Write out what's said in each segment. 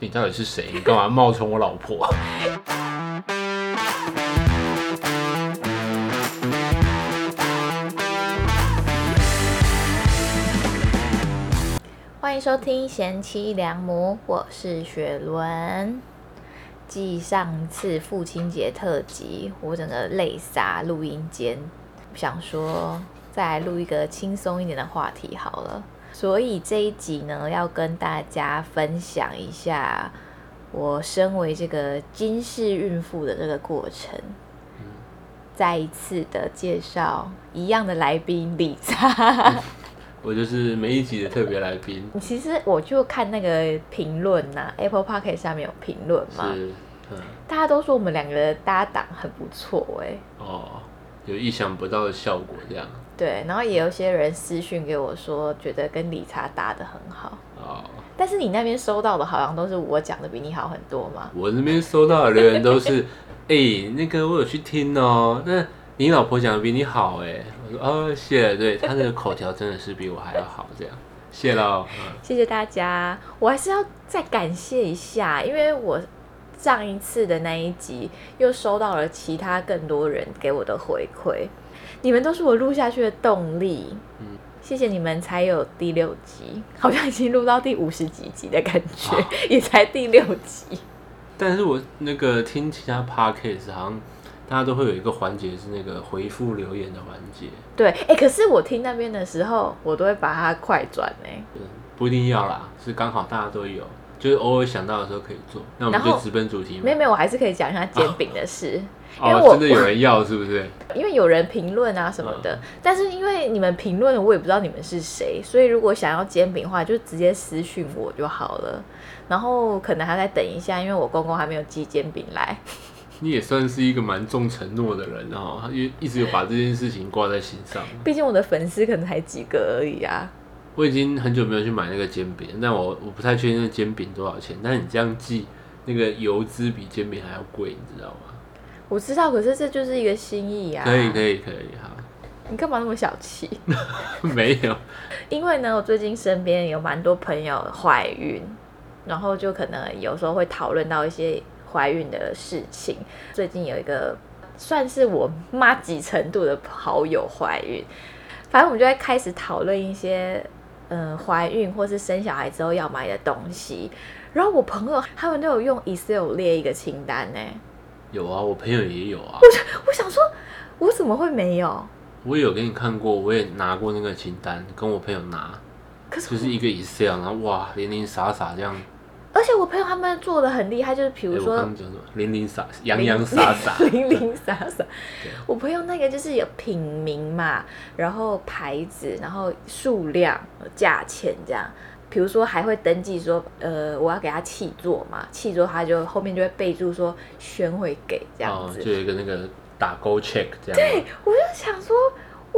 你到底是谁？你干嘛冒充我老婆？欢迎收听贤妻良母，我是雪伦。继上次父亲节特辑，我整个泪洒录音间，想说再来录一个轻松一点的话题好了。所以这一集呢，要跟大家分享一下我身为这个金氏孕妇的这个过程。再一次的介绍一样的来宾李查。我就是每一集的特别来宾。其实我就看那个评论呐，Apple p o c k e t 上面有评论嘛，是，嗯，大家都说我们两个的搭档很不错哎。哦，有意想不到的效果这样。对，然后也有些人私讯给我说，觉得跟理查搭的很好。哦，但是你那边收到的好像都是我讲的比你好很多嘛。我这边收到的留言都是，哎、那个我有去听哦，那你老婆讲的比你好哎。我说哦，谢了，对，她的口条真的是比我还要好，这样，谢喽。嗯谢谢大家，我还是要再感谢一下，因为我上一次的那一集又收到了其他更多人给我的回馈，你们都是我录下去的动力。嗯谢谢你们才有第六集，好像已经录到第五十几集的感觉，好 也才第六集。但是我那个听其他 podcast 好像大家都会有一个环节是那个回复留言的环节，对，哎、可是我听那边的时候，我都会把它快转呢。嗯，不一定要啦，是刚好大家都有，就是偶尔想到的时候可以做。那我们就直奔主题没。有没有，我还是可以讲一下煎饼的事。因为我哦，真的有人要是不是？因为有人评论啊什么的，嗯但是因为你们评论了，我也不知道你们是谁，所以如果想要煎饼的话，就直接私讯我就好了。然后可能还再等一下，因为我公公还没有寄煎饼来。你也算是一个蛮重承诺的人哦，他一一直有把这件事情挂在心上。毕竟我的粉丝可能才几个而已啊。我已经很久没有去买那个煎饼，但我我不太确定那煎饼多少钱。但是你这样寄，那个油脂比煎饼还要贵，你知道吗？我知道，可是这就是一个心意啊。可以可以可以，好，你干嘛那么小气？没有，因为呢，我最近身边有蛮多朋友怀孕，然后就可能有时候会讨论到一些怀孕的事情。最近有一个算是我妈几程度的好友怀孕，反正我们就会开始讨论一些嗯怀孕或是生小孩之后要买的东西。然后我朋友他们都有用 Excel 列一个清单呢，有啊，我朋友也有啊，我想说，我怎么会没有？我也有给你看过，我也拿过那个清单，跟我朋友拿，可是就是一个 Excel，然后哇，零零散散这样。而且我朋友他们做的很厉害，就是比哎、如说？零零散，洋洋洒洒。零零散散。我朋友那个就是有品名嘛，然后牌子，然后数量、价钱这样。比如说还会登记说，呃，我要给他契作嘛，契作他就后面就会备注说宣会给这样哦，子。就有一个那个打勾 check 这样。对，我就想说，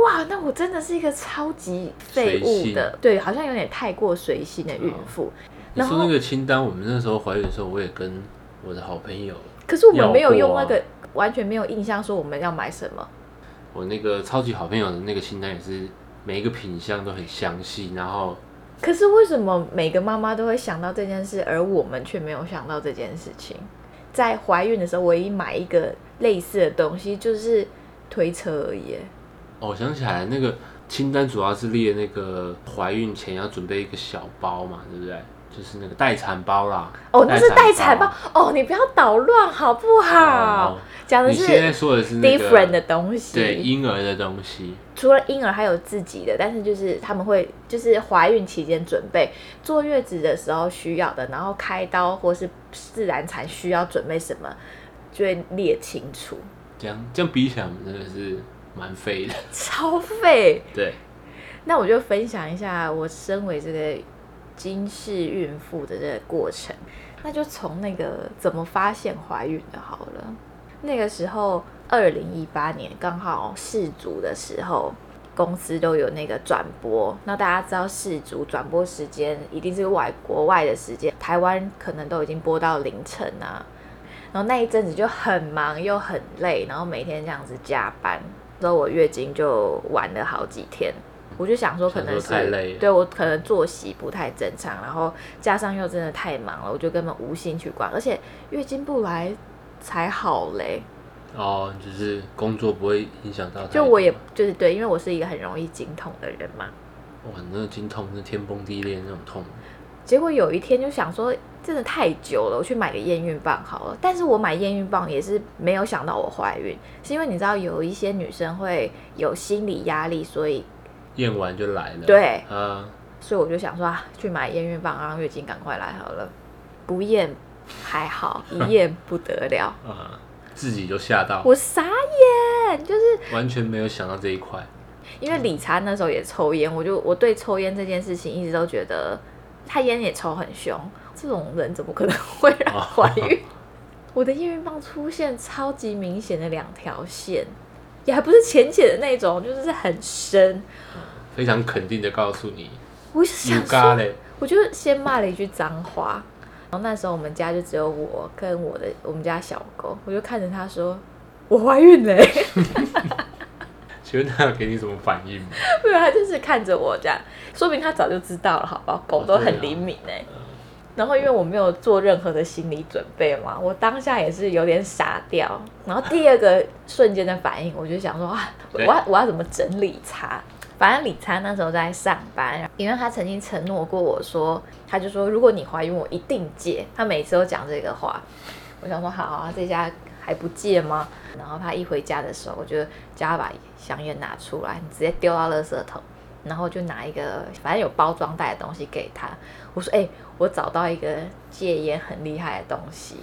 哇，那我真的是一个超级废物的，对，好像有点太过随性的孕妇。然后你说那个清单，我们那时候怀孕的时候，我也跟我的好朋友，可是我们没有用那个，完全没有印象说我们要买什么。我那个超级好朋友的那个清单也是每一个品相都很详细，然后可是为什么每个妈妈都会想到这件事，而我们却没有想到这件事情？在怀孕的时候，唯一买一个类似的东西就是推车而已。哦，我想起来那个清单主要是列那个怀孕前要准备一个小包嘛，对不对？就是那个待产包啦。哦，那是待产包哦，你不要捣乱好不好？哦讲的是你现在说的是那个 different 的东西。对婴儿的东西。除了婴儿还有自己的，但是就是他们会就是怀孕期间准备，坐月子的时候需要的，然后开刀或是自然产需要准备什么，就会列清楚。这样这样比起来，我们真的是蛮废的。超废。对，那我就分享一下我身为这个金氏孕妇的这个过程。那就从那个怎么发现怀孕的好了。那个时候，二零一八年刚好世足的时候，公司都有那个转播。那大家知道世足转播时间一定是外国外的时间，台湾可能都已经播到凌晨啊。然后那一阵子就很忙又很累，然后每天这样子加班，之后我月经就晚了好几天。我就想说可能想说太累是了对我可能作息不太正常，然后加上又真的太忙了，我就根本无心去管，而且月经不来才好嘞。哦，就是工作不会影响到。就我也就是对，因为我是一个很容易经痛的人嘛。哇，那个经痛是天崩地裂那种痛，结果有一天就想说，真的太久了，我去买个验孕棒好了。但是我买验孕棒也是没有想到我怀孕，是因为你知道有一些女生会有心理压力，所以验完就来了。对，啊，所以我就想说啊，去买验孕棒，让月经赶快来好了。不验还好，一验不得了，啊，自己就吓到，我傻眼，就是完全没有想到这一块。因为理查那时候也抽烟，我就我对抽烟这件事情一直都觉得他烟也抽很凶，这种人怎么可能会让怀孕？我的验孕棒出现超级明显的两条线，也还不是浅浅的那种，就是很深。非常肯定的告诉你，我就想我就先骂了一句脏话，然后那时候我们家就只有我跟我的我们家小狗，我就看着他说：“我怀孕嘞、请问他有给你什么反应吗？没有，他就是看着我这样，说明他早就知道了，好不好？狗都很灵敏哎、然后因为我没有做任何的心理准备嘛，我当下也是有点傻掉。然后第二个瞬间的反应，我就想说啊，我要我要怎么整理他？反正李灿那时候在上班，因为他曾经承诺过我说，他就说如果你怀孕，我一定戒。他每次都讲这个话，我想说好啊，这家还不戒吗？然后他一回家的时候，我就叫他把香烟拿出来，你直接丢到垃圾桶，然后就拿一个反正有包装袋的东西给他。我说：“哎、我找到一个戒烟很厉害的东西，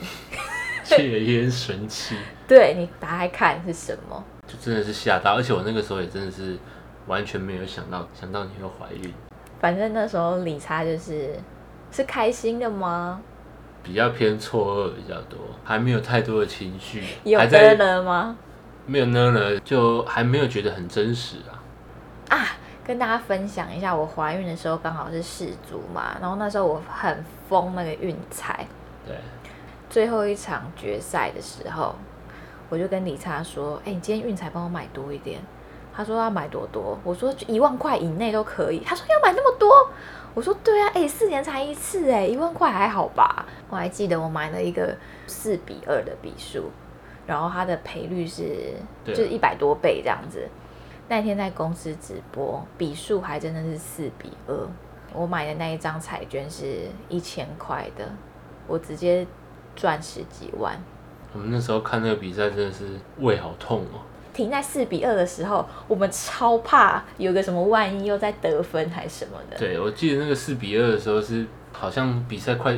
戒烟神器，对你打开看是什么？就真的是吓到，而且我那个时候也真的是完全没有想到，想到你会怀孕，反正那时候理查就是是开心的吗？比较偏错愕比较多，还没有太多的情绪，有的还在了吗？没有呢呢，就还没有觉得很真实啊。啊，跟大家分享一下，我怀孕的时候刚好是世足嘛，然后那时候我很疯那个运彩，对，最后一场决赛的时候，我就跟李查说：“哎、你今天运彩帮我买多一点。”他说要买多多，我说一万块以内都可以。他说要买那么多，我说对啊，哎、四年才一次，哎，一万块还好吧？我还记得我买了一个四比二的比数，然后它的赔率是就是一百多倍这样子。那天在公司直播，比数还真的是四比二。我买的那一张彩券是一千块的，我直接赚十几万。我们那时候看那个比赛真的是胃好痛哦。停在四比二的时候，我们超怕有个什么万一又在得分还是什么的。对，我记得那个四比二的时候是好像比赛快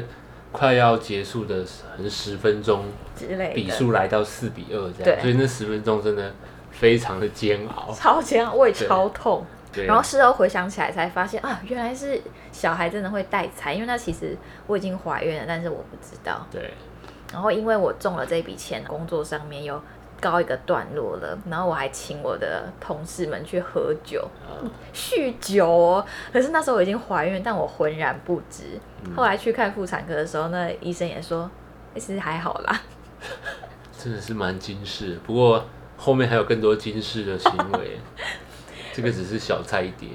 快要结束的，可能十分钟，之类的。比数来到四比二这样，所以那十分钟真的非常的煎熬。超煎熬，胃超痛。对，然后事后回想起来才发现啊，原来是小孩真的会带财，因为那其实我已经怀孕了，但是我不知道。对，然后因为我中了这笔钱，工作上面又告一个段落了，然后我还请我的同事们去喝酒，啊酗酒哦。可是那时候我已经怀孕，但我浑然不知。嗯后来去看妇产科的时候，那医生也说，欸其实还好啦。真的是蛮惊世。不过后面还有更多惊世的行为，这个只是小菜一碟。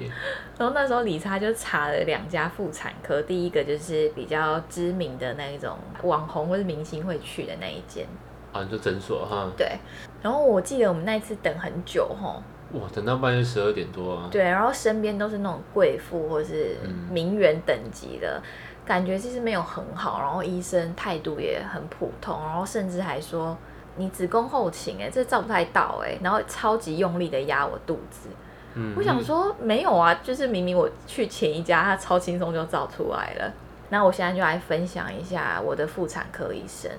然后那时候理查就查了两家妇产科，第一个就是比较知名的那一种网红或是明星会去的那一间，啊，你说诊所哈，对。然后我记得我们那一次等很久吼，哇，等到半夜十二点多啊。对，然后身边都是那种贵妇或是嗯名媛等级的，感觉其实没有很好，然后医生态度也很普通，然后甚至还说你子宫后倾哎，这照不太到哎，然后超级用力的压我肚子。嗯我想说没有啊，就是明明我去前一家，他超轻松就照出来了。那我现在就来分享一下我的妇产科医生，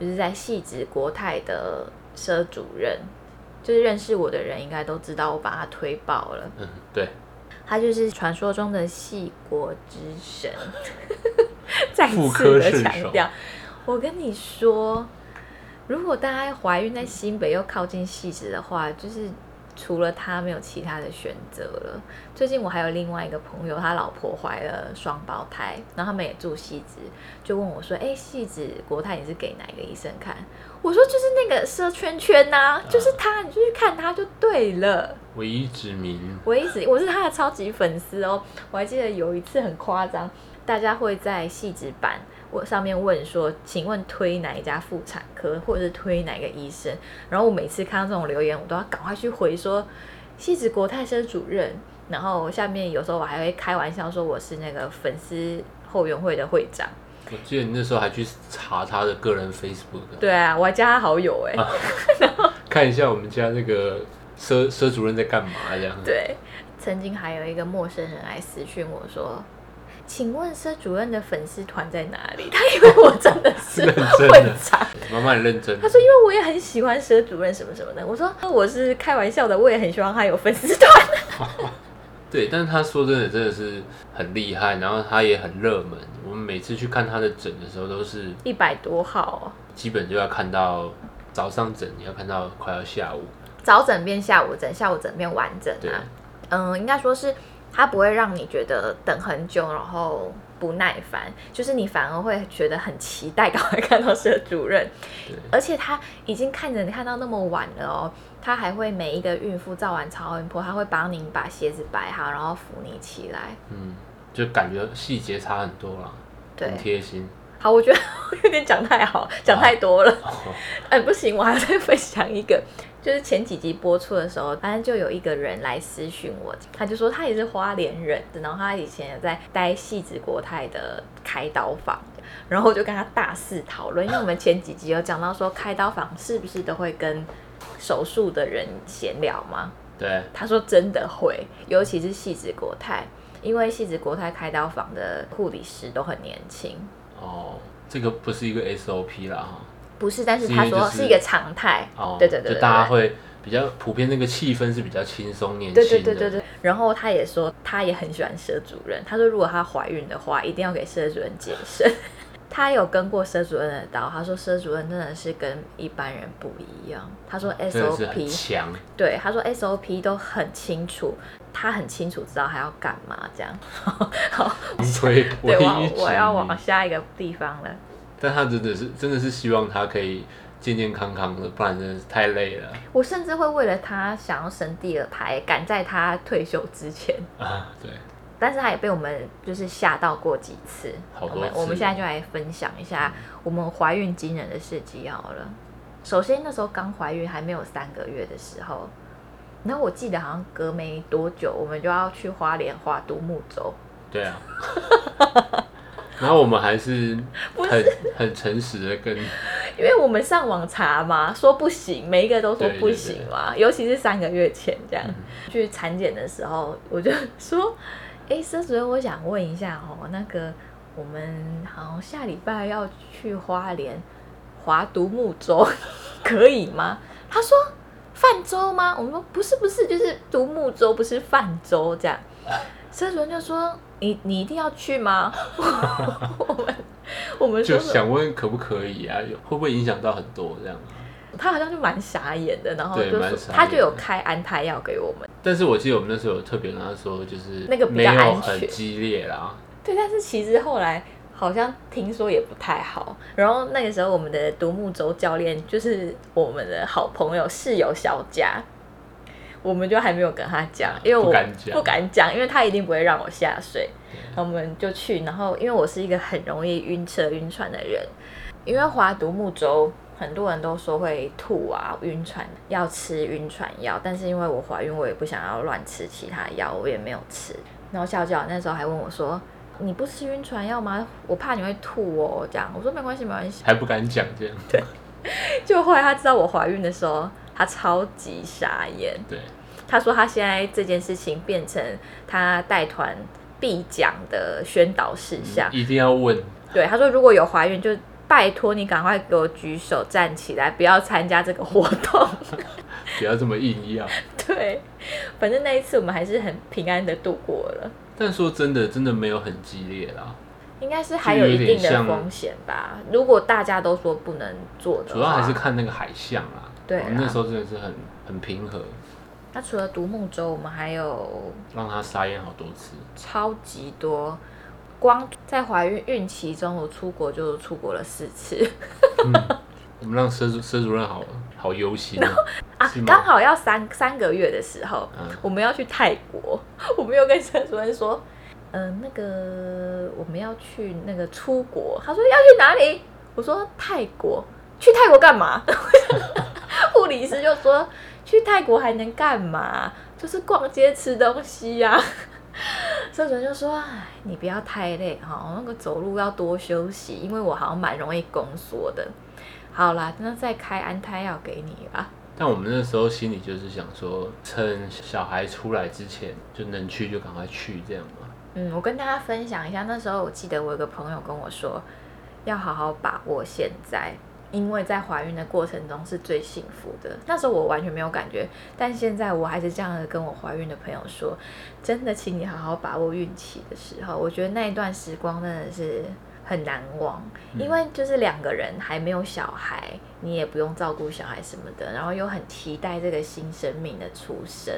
就是在细致国泰的佘主任，就是认识我的人应该都知道，我把他推爆了。嗯，对，他就是传说中的戏国之神，再次的强调。我跟你说，如果大家怀孕在新北又靠近戏子的话，就是除了他没有其他的选择了。最近我还有另外一个朋友，他老婆怀了双胞胎，然后他们也住戏子，就问我说：“哎，戏子国泰你是给哪一个医生看？”我说：“就是那个射圈圈呐，就是他，你就去看他就对了。”唯一指名，唯一指，我是他的超级粉丝哦。我还记得有一次很夸张，大家会在戏子版。我上面问说，请问推哪一家妇产科，或者是推哪个医生？然后我每次看到这种留言，我都要赶快去回说，西子国泰生主任。然后下面有时候我还会开玩笑说我是那个粉丝后援会的会长。我记得你那时候还去查他的个人 Facebook。对啊，我还加他好友哎。看一下我们家那个佘佘主任在干嘛这样。对，曾经还有一个陌生人来私讯我说。请问佘主任的粉丝团在哪里？他以为我真的是 会长，妈妈很认真。他说：“因为我也很喜欢佘主任什么什么的。”我说：“我是开玩笑的，我也很希望他有粉丝团。”对，但是他说真的，真的是很厉害，然后他也很热门。我们每次去看他的诊的时候，都是一百多号，基本就要看到早上诊，你要看到快要下午，早诊变下午诊，下午诊变晚诊啊。嗯，应该说是。它不会让你觉得等很久，然后不耐烦，就是你反而会觉得很期待，赶快看到社主任。而且他已经看着你看到那么晚了哦，他还会每一个孕妇照完超音波，他会帮您把鞋子摆好，然后扶你起来。嗯，就感觉细节差很多了，很贴心。好，我觉得 有点讲太好，讲太多了。哎，不行，我还要再分享一个。就是前几集播出的时候，反正就有一个人来私讯我，他就说他也是花莲人，然后他以前也在待细子国泰的开刀房，然后我就跟他大肆讨论，因为我们前几集有讲到说开刀房是不是都会跟手术的人闲聊吗？对，他说真的会，尤其是细子国泰，因为细子国泰开刀房的护理师都很年轻。哦，这个不是一个 SOP 啦哈。不是，但是他说是一个常态。哦，对对对，就大家会比较普遍，那个气氛是比较轻松、年轻的。对对对对对。然后他也说，他也很喜欢佘主任。他说，如果他怀孕的话，一定要给佘主任接生。他有跟过佘主任的刀，他说佘主任真的是跟一般人不一样。他说 SOP 强，对，他说 SOP 都很清楚，他很清楚知道他要干嘛这样。好，对，我我要往下一个地方了。但他真的是真的是希望他可以健健康康的，不然真的是太累了。我甚至会为了他想要生第二胎，赶在他退休之前 啊，对。但是他也被我们就是吓到过几次。好多次。我们现在就来分享一下我们怀孕惊人的事迹好了。首先那时候刚怀孕还没有三个月的时候，然后我记得好像隔没多久，我们就要去花莲花独木舟。对啊。然后我们还是很很诚实的跟，因为我们上网查嘛，说不行，每一个都说不行嘛，尤其是三个月前这样 去产检的时候，我就说，哎，佘主任，我想问一下哦，那个我们好下礼拜要去花莲划独木舟，可以吗？他说泛舟吗？我们说不是不是，就是独木舟，不是泛舟这样。佘主任就说。你你一定要去吗？我们 我们就想问可不可以啊？会不会影响到很多这样？他好像就蛮傻眼的，然后就他就有开安胎药给我们。但是我记得我们那时候有特别跟他说，就是那个比较安全，激烈啦。对，但是其实后来好像听说也不太好。然后那个时候我们的独木舟教练就是我们的好朋友室友小佳。我们就还没有跟他讲，因为我不敢讲，因为他一定不会让我下水。我们就去，然后因为我是一个很容易晕车、晕船的人，因为划独木舟，很多人都说会吐啊、晕船，要吃晕船药。但是因为我怀孕，我也不想要乱吃其他药，我也没有吃。然后笑笑那时候还问我说：“你不吃晕船药吗？我怕你会吐哦。”这样我说没关系，没关系，还不敢讲这样。对，就后来他知道我怀孕的时候，他超级傻眼。对。他说他现在这件事情变成他带团必讲的宣导事项，一定要问。对，他说如果有怀孕，就拜托你赶快给我举手站起来，不要参加这个活动。不要这么硬要。对，反正那一次我们还是很平安的度过了。但说真的，真的没有很激烈啦。应该是还有一定的风险吧。如果大家都说不能做的，主要还是看那个海象啦。对，那时候真的是很很平和。那除了独木舟，我们还有让他撒盐好多次。超级多，光在怀孕孕期中，我出国就出国了四次 我们让佘主佘主任好好忧心哦。啊刚好要三三个月的时候，嗯我们要去泰国，我们又跟陈主任说，嗯、那个我们要去那个出国，他说要去哪里？我说泰国，去泰国干嘛？护理师就说去泰国还能干嘛？就是逛街吃东西呀、社主任就说：“哎，你不要太累哈，那个走路要多休息，因为我好像蛮容易宫缩的。好啦，那再开安胎药给你吧。但我们那时候心里就是想说，趁小孩出来之前，就能去就赶快去，这样嘛。嗯，我跟大家分享一下，那时候我记得我有个朋友跟我说，要好好把握现在，因为在怀孕的过程中是最幸福的。那时候我完全没有感觉，但现在我还是这样的跟我怀孕的朋友说，真的，请你好好把握孕期的时候，我觉得那一段时光真的是很难忘，因为就是两个人还没有小孩，你也不用照顾小孩什么的，然后又很期待这个新生命的出生。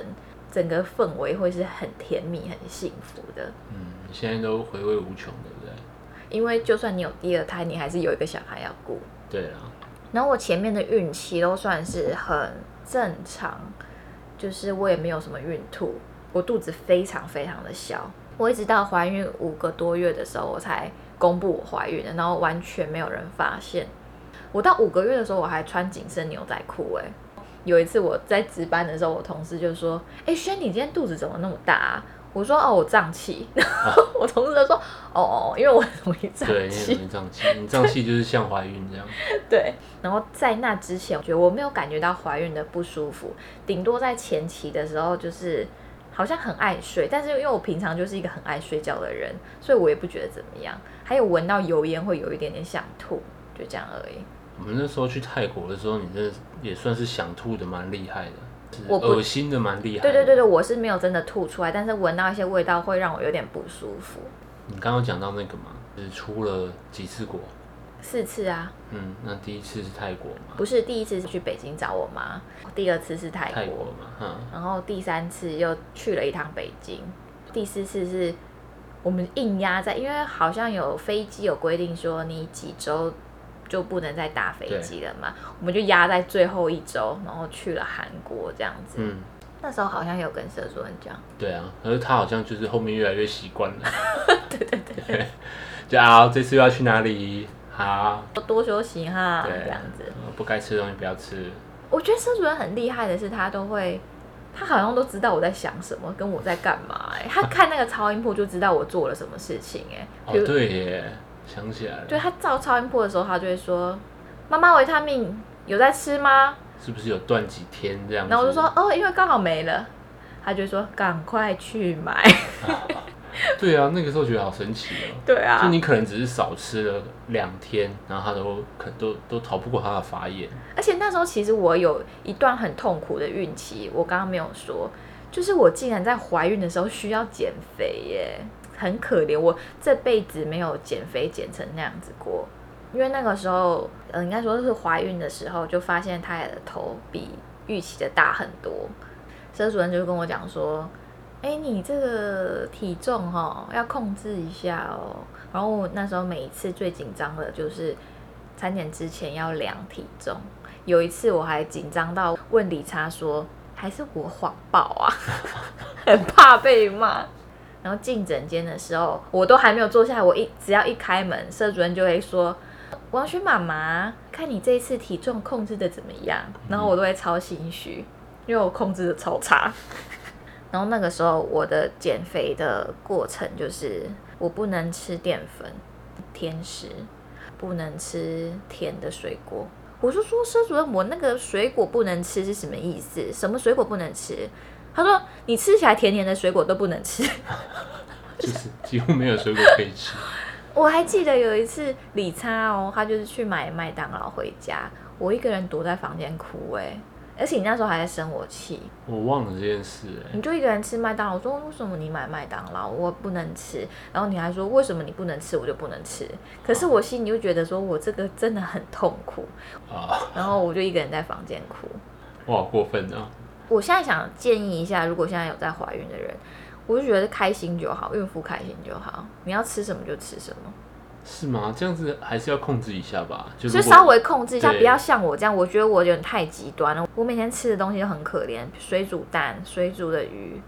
整个氛围会是很甜蜜、很幸福的。嗯，现在都回味无穷，对不对？因为就算你有第二胎，你还是有一个小孩要顾。对啊，然后我前面的孕期都算是很正常，就是我也没有什么孕吐，我肚子非常非常的小。我一直到怀孕五个多月的时候，我才公布我怀孕的，然后完全没有人发现。我到五个月的时候，我还穿紧身牛仔裤哎。有一次我在值班的时候，我同事就说：“哎、轩，你今天肚子怎么那么大啊？”我说：“哦，我胀气。”然后我同事就说：“哦哦，因为我很容易胀对，你。容易胀气，你胀气就是像怀孕这样。对，然后在那之前，我觉得我没有感觉到怀孕的不舒服，顶多在前期的时候就是好像很爱睡，但是因为我平常就是一个很爱睡觉的人，所以我也不觉得怎么样。还有闻到油烟会有一点点想吐，就这样而已。我们那时候去泰国的时候，你真的也算是想吐的蛮厉害的，是我恶心的蛮厉害的。对对对对，我是没有真的吐出来，但是闻到一些味道会让我有点不舒服。你刚刚讲到那个嘛，就是出了几次国，四次啊，嗯，那第一次是泰国吗，不是第一次是去北京找我妈，第二次是泰国，泰国嘛，嗯，然后第三次又去了一趟北京，第四次是我们硬压在，因为好像有飞机有规定说你几周就不能再搭飞机了嘛，我们就压在最后一周，然后去了韩国这样子。嗯，那时候好像有跟社主任讲，对啊，可是他好像就是后面越来越习惯了。对对对，就啊，这次又要去哪里？好，多休息哈，对，这样子。呃不该吃的东西不要吃。我觉得社主任很厉害的是，他都会，他好像都知道我在想什么，跟我在干嘛、哎，他看那个超音波就知道我做了什么事情、哎，哦对耶，想起来了，对他照超音波的时候，他就会说：“妈妈维他命有在吃吗是不是有断几天这？”样子？然后我就说：“哦，因为刚好没了。”他就会说：“赶快去买。对啊，那个时候觉得好神奇哦。”对啊就，你可能只是少吃了两天，然后他都可能都都逃不过他的法眼。而且那时候其实我有一段很痛苦的孕期，我刚刚没有说，就是我竟然在怀孕的时候需要减肥耶，很可怜，我这辈子没有减肥减成那样子过。因为那个时候，呃，应该说是怀孕的时候，就发现胎儿的头比预期的大很多。佘主任就跟我讲说：“哎、你这个体重哈、要控制一下哦。”然后那时候每一次最紧张的就是餐点之前要量体重。有一次我还紧张到问理查说：“还是我谎报啊？”很怕被骂。然后进诊间的时候，我都还没有坐下来，我一只要一开门，社主任就会说：“王轩妈妈，看你这一次体重控制的怎么样？”然后我都会超心虚，因为我控制的超差。然后那个时候我的减肥的过程就是，我不能吃淀粉、甜食，不能吃甜的水果。我就说，佘主任，我那个水果不能吃是什么意思？什么水果不能吃？他说，你吃起来甜甜的水果都不能吃。就是几乎没有水果可以吃。我还记得有一次理查哦，他就是去买麦当劳回家，我一个人躲在房间哭哎，而且你那时候还在生我气，我忘了这件事哎、你就一个人吃麦当劳，我说为什么你买麦当劳我不能吃？然后你还说为什么你不能吃我就不能吃？可是我心里就觉得说我这个真的很痛苦，啊，然后我就一个人在房间哭。我好过分啊！我现在想建议一下，如果现在有在怀孕的人，我就觉得开心就好，孕妇开心就好，你要吃什么就吃什么，是吗？这样子还是要控制一下吧，就是稍微控制一下，不要像我这样。我觉得我有点太极端了，我每天吃的东西都很可怜，水煮蛋、水煮的鱼，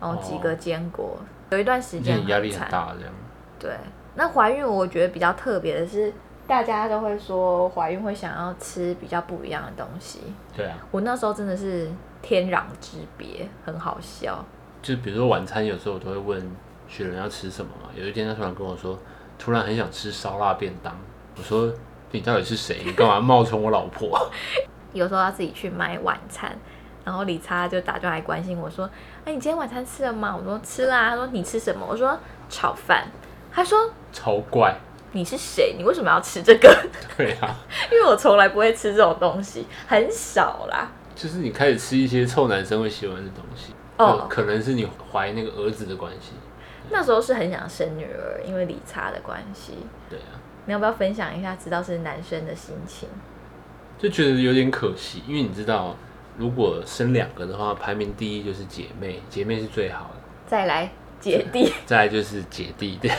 然后几哦个坚果，有一段时间压力很。大，这样。对，那怀孕我觉得比较特别的是，大家都会说怀孕会想要吃比较不一样的东西。对啊，我那时候真的是天壤之别，很好笑。就比如说晚餐，有时候我都会问雪人要吃什么嘛。有一天他突然跟我说，突然很想吃烧腊便当。我说你到底是谁？你干嘛冒充我老婆？有时候要自己去买晚餐，然后理查就打电话来关心我说：“哎，你今天晚餐吃了吗？”我说：“吃啦。”他说：“你吃什么？”我说：“炒饭。”他说超怪。：“你是谁？你为什么要吃这个 对啊，？”因为我从来不会吃这种东西，很少啦。就是你开始吃一些臭男生会喜欢的东西。哦就可能是你怀那个儿子的关系。那时候是很想生女儿，因为理查的关系。对啊，你要不要分享一下知道是男生的心情？就觉得有点可惜，因为你知道，如果生两个的话，排名第一就是姐妹，姐妹是最好的，再来姐弟，再来就是姐弟这样。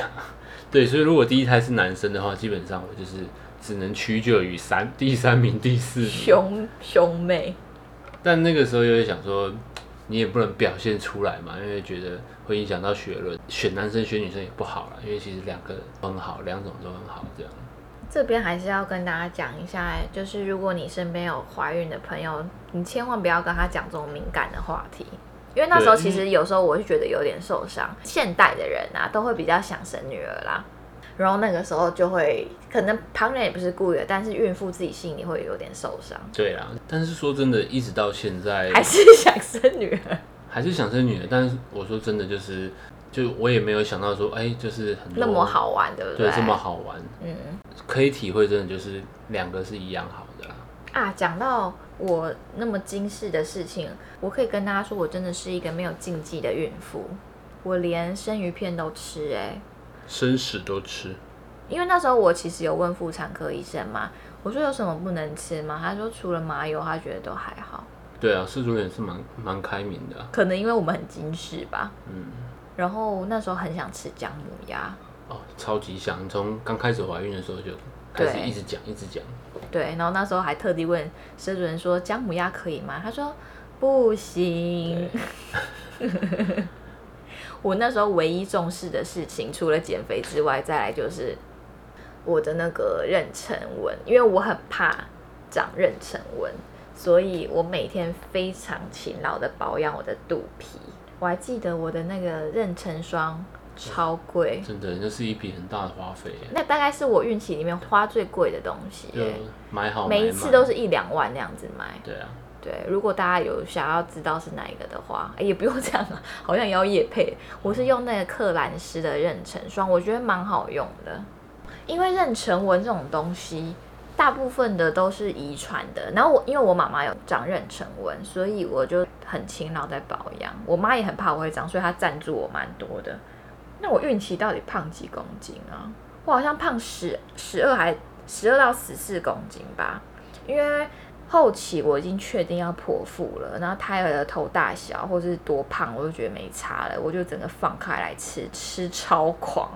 对，所以如果第一胎是男生的话，基本上我就是只能屈就于三第三名、第四名。兄兄妹。但那个时候又会想说，你也不能表现出来嘛，因为觉得会影响到学论。选男生选女生也不好了，因为其实两个都很好，两种都很好，这样。这边还是要跟大家讲一下，就是如果你身边有怀孕的朋友，你千万不要跟他讲这种敏感的话题，因为那时候其实有时候我是觉得有点受伤。现代的人啊，都会比较想生女儿啦，然后那个时候就会，可能旁人也不是故意的，但是孕妇自己心里会有点受伤，对啊，但是说真的，一直到现在还是想生女儿，还是想生女儿，但是我说真的，就是就我也没有想到说，哎、就是很那么好玩，对不对，这么好玩，嗯。可以体会，真的就是两个是一样好的啦。啊，讲到我那么惊世的事情，我可以跟大家说，我真的是一个没有禁忌的孕妇，我连生鱼片都吃哎、生食都吃，因为那时候我其实有问妇产科医生嘛，我说有什么不能吃吗？他说除了麻油，他觉得都还好，对啊，世主也是蛮蛮开明的啊、可能因为我们很惊世吧。嗯，然后那时候很想吃姜母鸭，哦，超级想，从刚开始怀孕的时候就对一直讲，一直讲，对，然后那时候还特地问生主任说姜母鸭可以吗？他说不行。我那时候唯一重视的事情，除了减肥之外，再来就是我的那个妊娠纹，因为我很怕长妊娠纹，所以我每天非常勤劳的保养我的肚皮。我还记得我的那个妊娠霜超贵，真的那是一笔很大的花费，那大概是我孕期里面花最贵的东西就耶。买好每一次都是一两万那样子买。对啊，对，如果大家有想要知道是哪一个的话，诶也不用这样啊，好像也要夜配。我是用那个克兰诗的妊娠霜，我觉得蛮好用的。因为妊娠纹这种东西，大部分的都是遗传的。然后我因为我妈妈有长妊娠纹，所以我就很勤劳在保养。我妈也很怕我会长，所以她赞助我蛮多的。那我孕期到底胖几公斤啊？我好像胖十十二还十二到十四公斤吧，因为后期我已经确定要剖腹了，然后胎儿的头大小或是多胖，我就觉得没差了，我就整个放开来吃，吃超狂。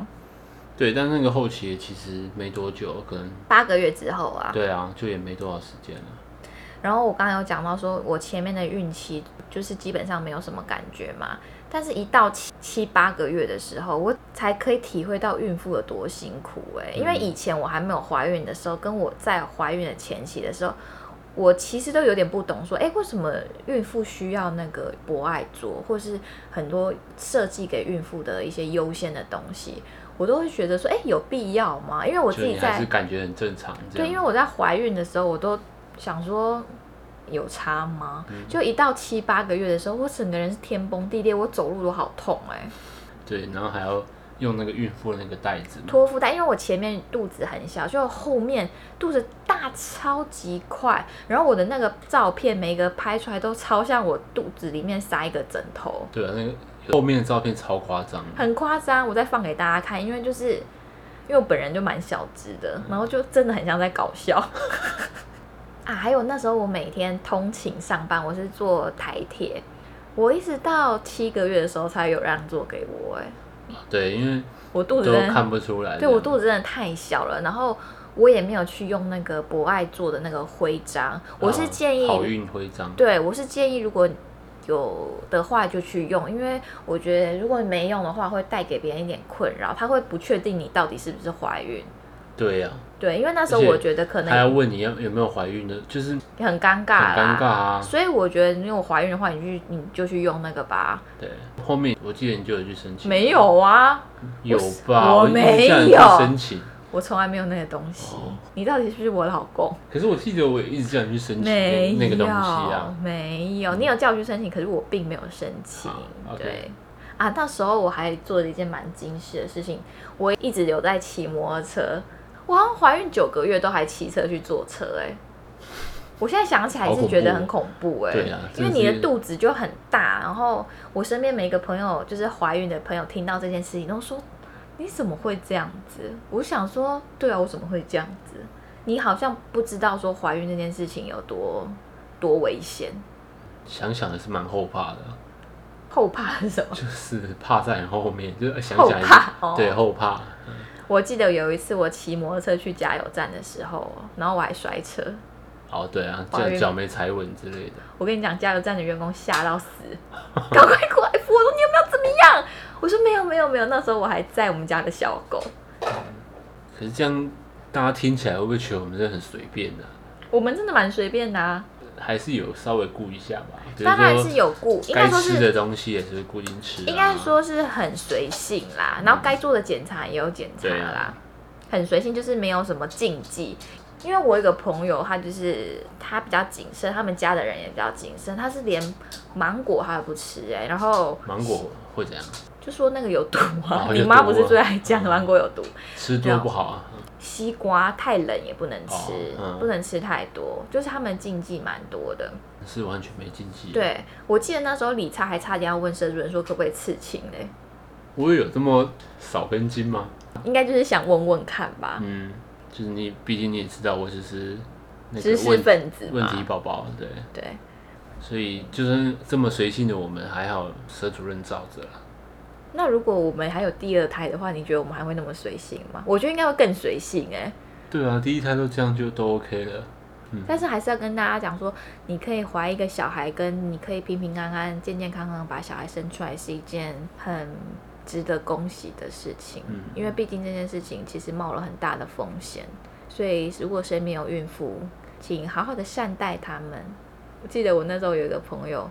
对，但那个后期其实没多久，可能八个月之后啊，对啊，就也没多少时间了。然后我刚刚有讲到说，我前面的孕期就是基本上没有什么感觉嘛，但是一到七七八个月的时候，我才可以体会到孕妇有多辛苦哎、因为以前我还没有怀孕的时候，跟我在怀孕的前期的时候，我其实都有点不懂说，哎，为什么孕妇需要那个博爱座，或是很多设计给孕妇的一些优先的东西，我都会觉得说，哎，有必要吗？因为我自己在感觉很正常，对，因为我在怀孕的时候，我都想说有差吗？嗯就一到七八个月的时候，我整个人是天崩地裂，我走路都好痛哎、对，然后还要用那个孕妇的那个袋子，托腹带，因为我前面肚子很小，就后面肚子大超级快，然后我的那个照片每个拍出来都超像我肚子里面塞一个枕头，对啊，那个后面的照片超夸张，很夸张。我再放给大家看，因为就是 因为我本人就蛮小只的，然后就真的很像在搞笑。啊，还有那时候我每天通勤上班，我是坐台铁，我一直到七个月的时候才有让座给我、哎，对，因为我肚子都真的看不出来。对我肚子真的太小了，然后我也没有去用那个博爱做的那个徽章，我是啊建议，好运徽章。对我是建议如果有的话就去用，因为我觉得如果没用的话会带给别人一点困扰，他会不确定你到底是不是怀孕。对呀、对，因为那时候我觉得可能他要能问你要有没有怀孕的，就是很很尴尬啦，尴尬啊。所以我觉得你有怀孕的话，你去你就去用那个吧。对，后面我记得你就有去申请。没有啊，有吧？我没有申请。我从来没有那个东西。哦你到底是不是我老公？可是我记得我也一直叫你去申请那那个东西啊。没有。你有叫我去申请，可是我并没有申请对。啊，那时候我还做了一件蛮惊世的事情，我一直留在骑摩托车。我好像怀孕九个月都还骑车去坐车、哎，我现在想起来是觉得很恐怖、哎，对啊因为你的肚子就很大，然后我身边每一个朋友，就是怀孕的朋友，听到这件事情都说：“你怎么会这样子？”我想说，对啊，我怎么会这样子？你好像不知道说怀孕这件事情有多多危险，想想还是蛮后怕的，后怕是什么？就是怕在你后面，就是想后想对后怕。我记得有一次我骑摩托车去加油站的时候，然后我还摔车。哦，对啊，脚脚没踩稳之类的。我跟你讲，加油站的员工吓到死，赶快过来扶我！说你有没有怎么样？我说没有没有没有，那时候我还在我们家的小狗。可是这样大家听起来会不会觉得我们真的很随便呢、我们真的蛮随便的啊，还是有稍微顾一下吧，当然是有顾，应该该说是吃的东西也是会固定吃、啊。应该说是很随性啦，然后该做的检查也有检查啦很随性，就是没有什么禁忌。因为我有一个朋友，他就是他比较谨慎，他们家的人也比较谨慎，他是连芒果他都不吃哎、然后芒果会怎样？就说那个有毒啊，哦你妈不是最爱讲芒果有毒，吃多不好啊。西瓜太冷也不能吃，哦嗯不能吃太多，就是他们禁忌蛮多的。是完全没禁忌。，对我记得那时候理查还差点要问生主任说可不可以刺青嘞，我有这么少根筋吗？应该就是想问问看吧。嗯，就是你，毕竟你也知道我只是那知识分子问题嘛，宝宝，对，对，所以就是这么随性的我们，还好佘主任罩着啦。那如果我们还有第二胎的话，你觉得我们还会那么随性吗？我觉得应该会更随性哎、对啊，第一胎都这样就都 OK 了。但是还是要跟大家讲说，你可以怀一个小孩，跟你可以平平安安、健健康康把小孩生出来，是一件很值得恭喜的事情。嗯因为毕竟这件事情其实冒了很大的风险，所以如果身边有孕妇，请好好的善待他们。我记得我那时候有一个朋友，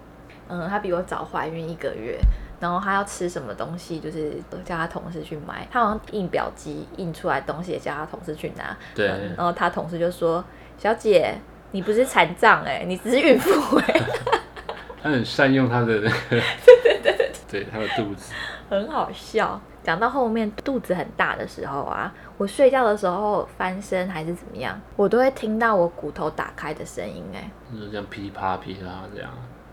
嗯，她比我早怀孕一个月，然后他要吃什么东西，就是叫他同事去买，他好像印表机印出来的东西也叫他同事去拿，对，然后他同事就说：“小姐，你不是残障哎，你只是孕妇哎，他很善用他的那个，对对对对，对他的肚子。很好笑。”讲到后面肚子很大的时候啊，我睡觉的时候翻身还是怎么样，我都会听到我骨头打开的声音哎，就是这样噼啪啦噼啪啦这样。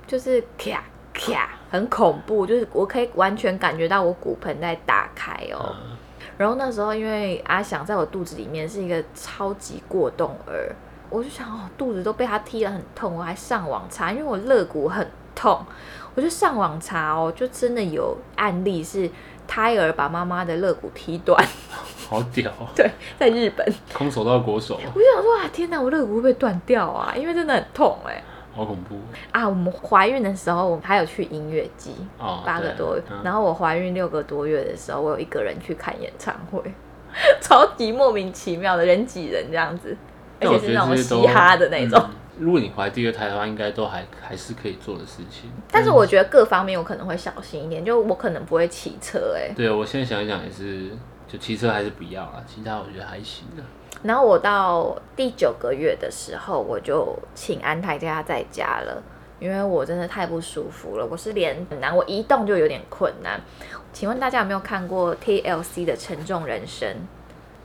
就是咔咔，很恐怖，就是我可以完全感觉到我骨盆在打开哦。嗯，然后那时候因为阿翔在我肚子里面是一个超级过动儿，我就想哦，肚子都被他踢得很痛，我还上网查，因为我肋骨很痛，我就上网查哦，就真的有案例是胎儿把妈妈的肋骨踢断，好屌。哦，对，在日本，空手道国手，我就想说啊，天哪，我肋骨会不会断掉啊？因为真的很痛哎、好恐怖啊！我们怀孕的时候，我们还有去音乐季，哦。八个多月，嗯然后我怀孕六个多月的时候，我有一个人去看演唱会，超级莫名其妙的人挤人这样子，而且是那种嘻哈的那种。嗯如果你怀第二胎的话，应该都还还是可以做的事情。但是我觉得各方面我可能会小心一点，就我可能不会骑车哎、对啊，我现在想一想也是，就骑车还是不要啦，其他我觉得还行的。然后我到第九个月的时候，我就请安泰家在家了，因为我真的太不舒服了，我是连很难，我移动就有点困难。请问大家有没有看过 TLC 的《沉重人生》？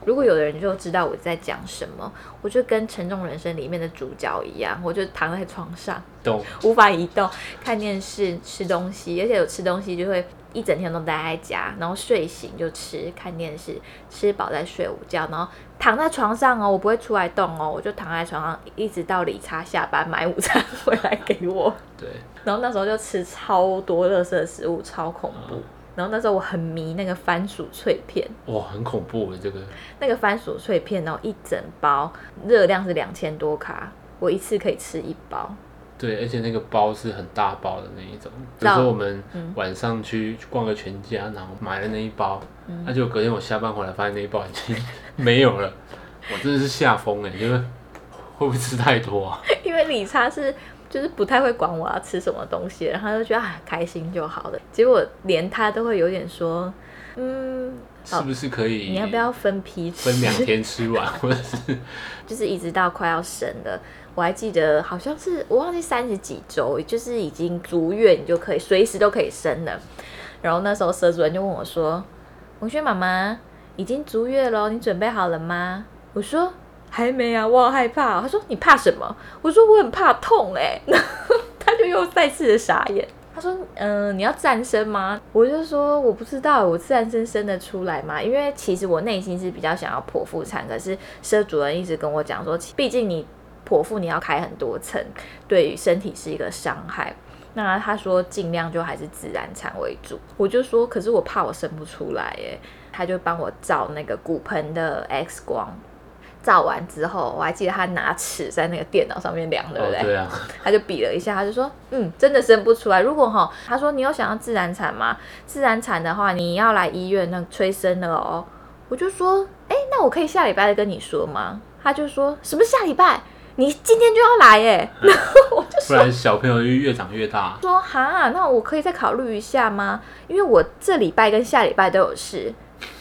如果有的人就知道我在讲什么，我就跟《沉重人生》里面的主角一样，我就躺在床上，懂，无法移动，看电视、吃东西，而且有吃东西就会一整天都待在家，然后睡醒就吃，看电视，吃饱再睡午觉，然后躺在床上哦，我不会出来动哦，我就躺在床上，一直到理查下班买午餐回来给我。对，然后那时候就吃超多垃圾食物，超恐怖。嗯然后那时候我很迷那个番薯脆片，哇，很恐怖欸这个。那个番薯脆片哦，一整包热量是两千多卡，我一次可以吃一包。对，而且那个包是很大包的那一种。比知道如说我们嗯晚上去逛个全家，然后买了那一包，嗯那、就隔天我下班回来发现那一包已经没有了，我真的是吓疯哎，就是会不会吃太多啊？因为理查是就是不太会管我要吃什么东西，然后他就觉得啊开心就好了。结果连他都会有点说，嗯，是不是可以？你要不要分批吃？分两天吃完，或者是 就是一直到快要生了，我还记得好像是我忘记三十几周，就是已经足月，你就可以随时都可以生了。然后那时候佘主任就问我说：“文轩妈妈已经足月了，你准备好了吗？”我说：“还没啊，我好害怕哦、他说：“你怕什么？”我说：“我很怕痛。”哎，然后他就又再次的傻眼。他说：“嗯、你要自然生吗？”我就说：“我不知道，我自然生生得出来吗？因为其实我内心是比较想要剖腹产，可是佘主任一直跟我讲说，毕竟你剖腹你要开很多层，对于身体是一个伤害。那他说尽量就还是自然产为主。我就说，可是我怕我生不出来耶。他就帮我照那个骨盆的 X 光。照完之后，我还记得他拿尺在那个电脑上面量，对不对？哦，对啊，他就比了一下，他就说，嗯，真的生不出来。如果哈，他说你有想要自然产吗？自然产的话，你要来医院那催生了哦。我就说，哎，那我可以下礼拜再跟你说吗？他就说什么下礼拜？你今天就要来哎？然 后我就说不然小朋友就越长越大。说哈，那我可以再考虑一下吗？因为我这礼拜跟下礼拜都有事。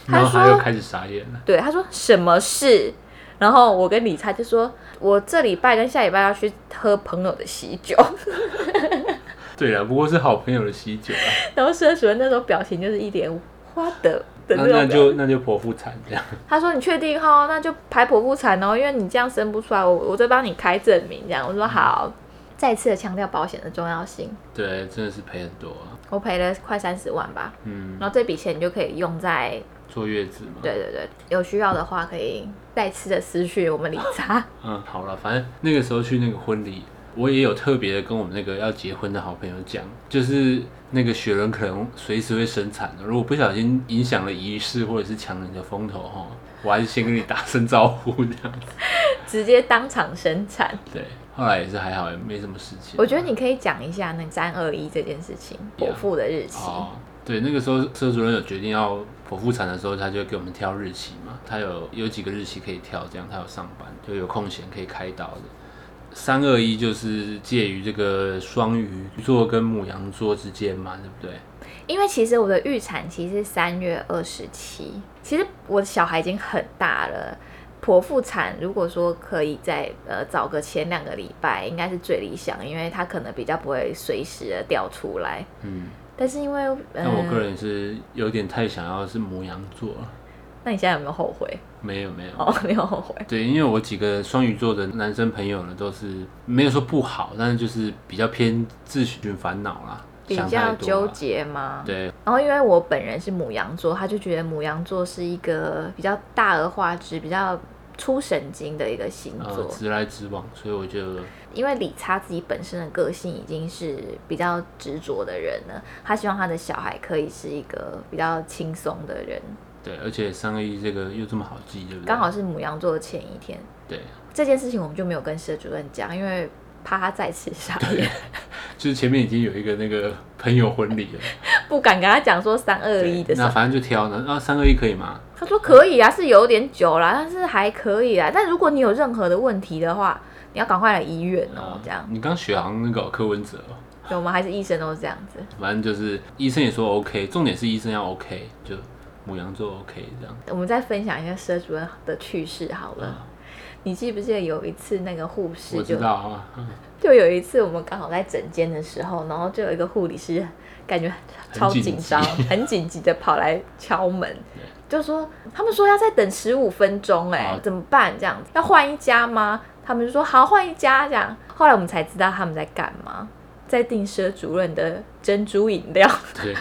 他说，开始傻眼了。对，他说什么事？然后我跟理查就说，我这礼拜跟下礼拜要去喝朋友的喜酒。对了，不过是好朋友的喜酒啊，然后佘主任那时候表情就是一脸花的的那那就那就剖腹产这样。他说：“你确定哈？那就排剖腹产哦，因为你这样生不出来，我我再帮你开证明。”这样我说好，再次的强调保险的重要性。对，真的是赔很多啊。我赔了快三十万吧，嗯，然后这笔钱你就可以用在坐月子嘛。对对对，有需要的话可以再次的私讯我们理查。嗯，好了，反正那个时候去那个婚礼，我也有特别的跟我们那个要结婚的好朋友讲，就是那个雪人可能随时会生产的，如果不小心影响了仪式或者是抢人的风头哈，我还是先跟你打声招呼这样子。直接当场生产。对，后来也是还好，也没什么事情。我觉得你可以讲一下那三二一这件事情，剖腹的日期。哦，对，那个时候车主任有决定要剖腹产的时候，他就给我们挑日期嘛，他有有几个日期可以挑，这样他有上班就有空闲可以开刀的。三二一就是介于这个双鱼座跟母羊座之间嘛，对不对？因为其实我的预产期是三月二十七，其实我的小孩已经很大了。剖腹产如果说可以在呃早个前两个礼拜，应该是最理想，因为他可能比较不会随时的掉出来。嗯，但是因为呃，但我个人是有点太想要是母羊座了，那你现在有没有后悔？没有没有。哦，没有后悔。对，因为我几个双鱼座的男生朋友呢，都是没有说不好，但是就是比较偏自寻烦恼啦，比较。纠结嘛？对，然后因为我本人是母羊座，他就觉得母羊座是一个比较大而化之、比较粗神经的一个星呃，座。直来直往，所以我就因为理查自己本身的个性已经是比较执着的人了，他希望他的小孩可以是一个比较轻松的人。对，而且三个一这个又这么好记，对不对？刚好是母羊座的前一天，对，这件事情我们就没有跟社主任讲，因为怕他再次傻眼，就是前面已经有一个那个朋友婚礼了，不敢跟他讲说三二一的事那。反正就挑呢，啊，三二一可以吗？他说可以啊，是有点久了，但是还可以啊。但如果你有任何的问题的话，你要赶快来医院哦、这样。你刚学好像那个柯文哲哦，对，我们还是医生都是这样子。反正就是医生也说 OK，重点是医生要 OK，就母羊座 OK 这样。我们再分享一下佘主任的趣事好了。你记不记得有一次那个护士我就知道啊，嗯就有一次我们刚好在诊间的时候，然后就有一个护理师感觉超很紧紧张、很紧急的跑来敲门，就说他们说要再等十五分钟，哎，怎么办？这样子要换一家吗？他们就说好换一家这样。后来我们才知道他们在干嘛，在订佘主任的珍珠饮料。对，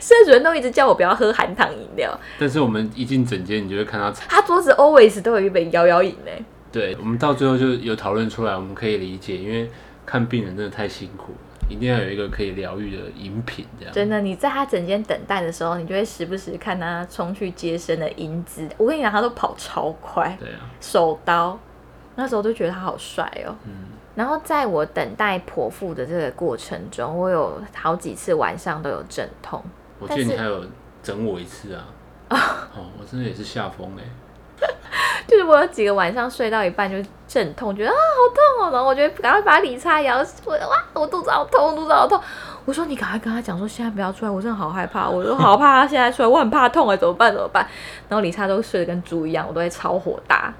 社主任都一直叫我不要喝含糖饮料，但是我们一进整间，你就会看到，他桌子 always 都有一杯摇摇饮呢。对我们到最后就有讨论出来，我们可以理解，因为看病人真的太辛苦了，一定要有一个可以疗愈的饮品，这样。真的，你在他整间等待的时候，你就会时不时看他冲去接生的英姿。我跟你讲，他都跑超快，对啊，手刀，那时候都觉得他好帅哦。嗯，然后在我等待剖腹的这个过程中，我有好几次晚上都有阵痛。我记得你还有整我一次啊。哦，我真的也是吓疯哎。就是我有几个晚上睡到一半就阵痛，觉得啊好痛哦，然后我就赶快把李叉摇，我哇我肚子好痛，肚子好痛。我说你赶快跟他讲说现在不要出来，我真的好害怕，我说好怕他现在出来，我很怕痛哎，怎么办怎么办？然后李叉都睡得跟猪一样，我都会超火大。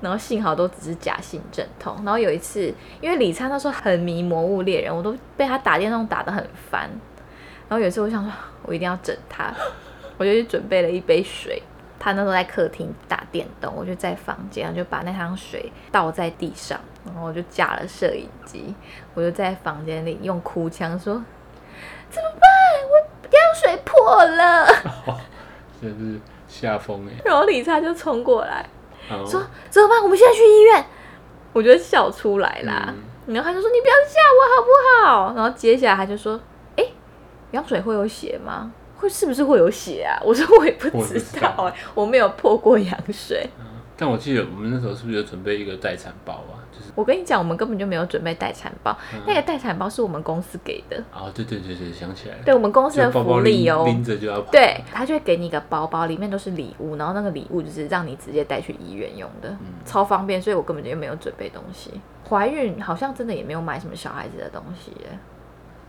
然后幸好都只是假性阵痛。然后有一次，因为李灿那时候很迷《魔物猎人》，我都被他打电动打得很烦。然后有一次我想说，我一定要整他，我就去准备了一杯水。他那时候在客厅打电动，我就在房间，就把那汤水倒在地上，然后我就架了摄影机，我就在房间里用哭腔说：“怎么办？我药水破了！” 真是下风哎。然后李灿就冲过来说：“怎么办？我们现在去医院。”我就笑出来啦。然后他就说：“你不要吓我好不好？”然后接下来他就说：“哎，羊水会有血吗？”会是不是会有血啊？我说我也不知道哎，我没有破过羊水。但我记得我们那时候是不是有准备一个待产包啊？就是我跟你讲，我们根本就没有准备待产包，那个待产包是我们公司给的。哦，对对对对，想起来了。对我们公司的福利哦，拎着就要跑。对，他就会给你一个包包，里面都是礼物，然后那个礼物就是让你直接带去医院用的，超方便。所以我根本就没有准备东西。怀孕好像真的也没有买什么小孩子的东西耶。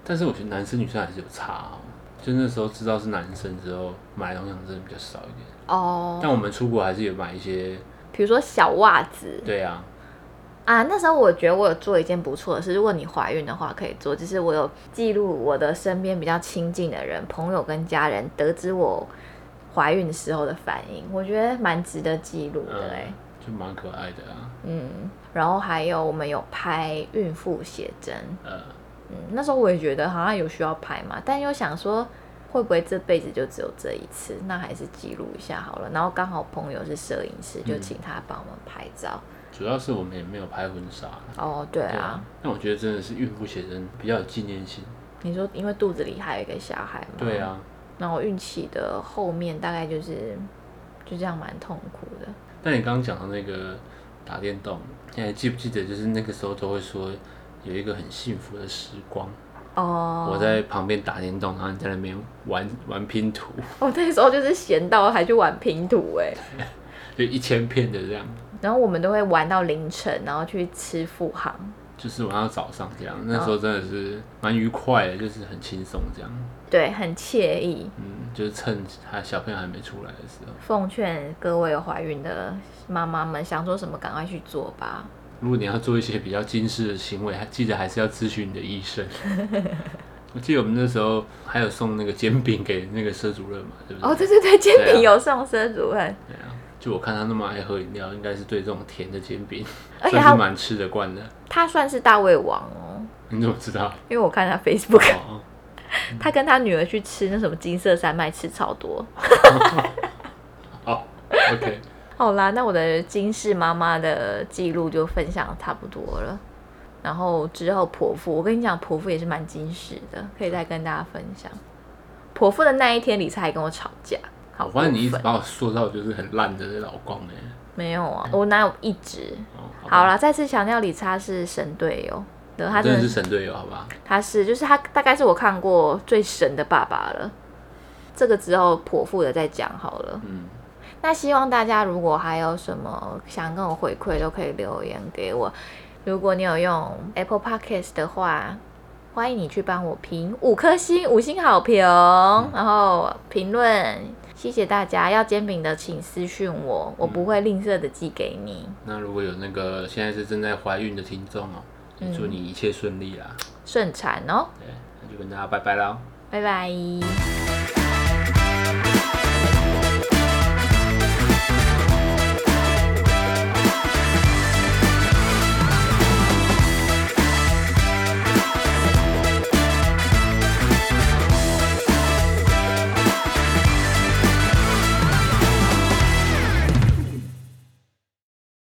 但是我觉得男生女生还是有差哦。就那时候知道是男生之后，买东西真的比较少一点哦。但我们出国还是有买一些，比如说小袜子。对啊。啊，那时候我觉得我有做一件不错的事，如果你怀孕的话可以做，就是我有记录我的身边比较亲近的人、朋友跟家人得知我怀孕时候的反应，我觉得蛮值得记录的哎。就蛮可爱的啊。嗯，然后还有我们有拍孕妇写真。呃。嗯，那时候我也觉得好像有需要拍嘛，但又想说会不会这辈子就只有这一次，那还是记录一下好了。然后刚好朋友是摄影师，就请他帮我们拍照。主要是我们也没有拍婚纱。哦，对啊。那我觉得真的是孕妇写真比较有纪念性。你说因为肚子里还有一个小孩吗？对啊。那我孕期的后面大概就是就这样蛮痛苦的。但你刚刚讲的那个打电动，你还记不记得？就是那个时候都会说。有一个很幸福的时光哦，我在旁边打电动，然后你在那边玩玩拼图。哦，那时候就是闲到还去玩拼图哎，就一千片的这样。然后我们都会玩到凌晨，然后去吃富航，就是玩到早上这样。那时候真的是蛮愉快的，就是很轻松这样。对，很惬意。嗯，就是趁他小朋友还没出来的时候。奉劝各位有怀孕的妈妈们，想做什么赶快去做吧。如果你要做一些比较惊世的行为，记得还是要咨询你的医生。我记得我们那时候还有送那个煎饼给那个佘主任嘛，对不对？哦，对对对，煎饼有送佘主任。对啊，就我看他那么爱喝饮料，应该是对这种甜的煎饼算是蛮吃得惯的。他算是大胃王哦。你怎么知道？因为我看他 Facebook，他跟他女儿去吃那什么金色山脉，吃超多。好，OK。好啦，那我的金氏妈妈的记录就分享差不多了。然后之后婆父，我跟你讲，婆父也是蛮金氏的，可以再跟大家分享。婆父的那一天，李才还跟我吵架。我发现你一直把我塑造就是很烂的老公哎。没有啊，我哪有一直？好了，再次强调，李差是神队友，他真的是神队友，好吧？他是，就是他大概是我看过最神的爸爸了。这个之后婆妇的再讲好了。嗯。那希望大家如果还有什么想跟我回馈，都可以留言给我。如果你有用 Apple Podcast 的话，欢迎你去帮我评五颗星，五星好评，然后评论。谢谢大家，要煎饼的请私讯我，我不会吝啬的寄给你。那如果有那个现在是正在怀孕的听众哦，祝你一切顺利啦，顺产哦。对，那就跟大家拜拜啦，拜拜。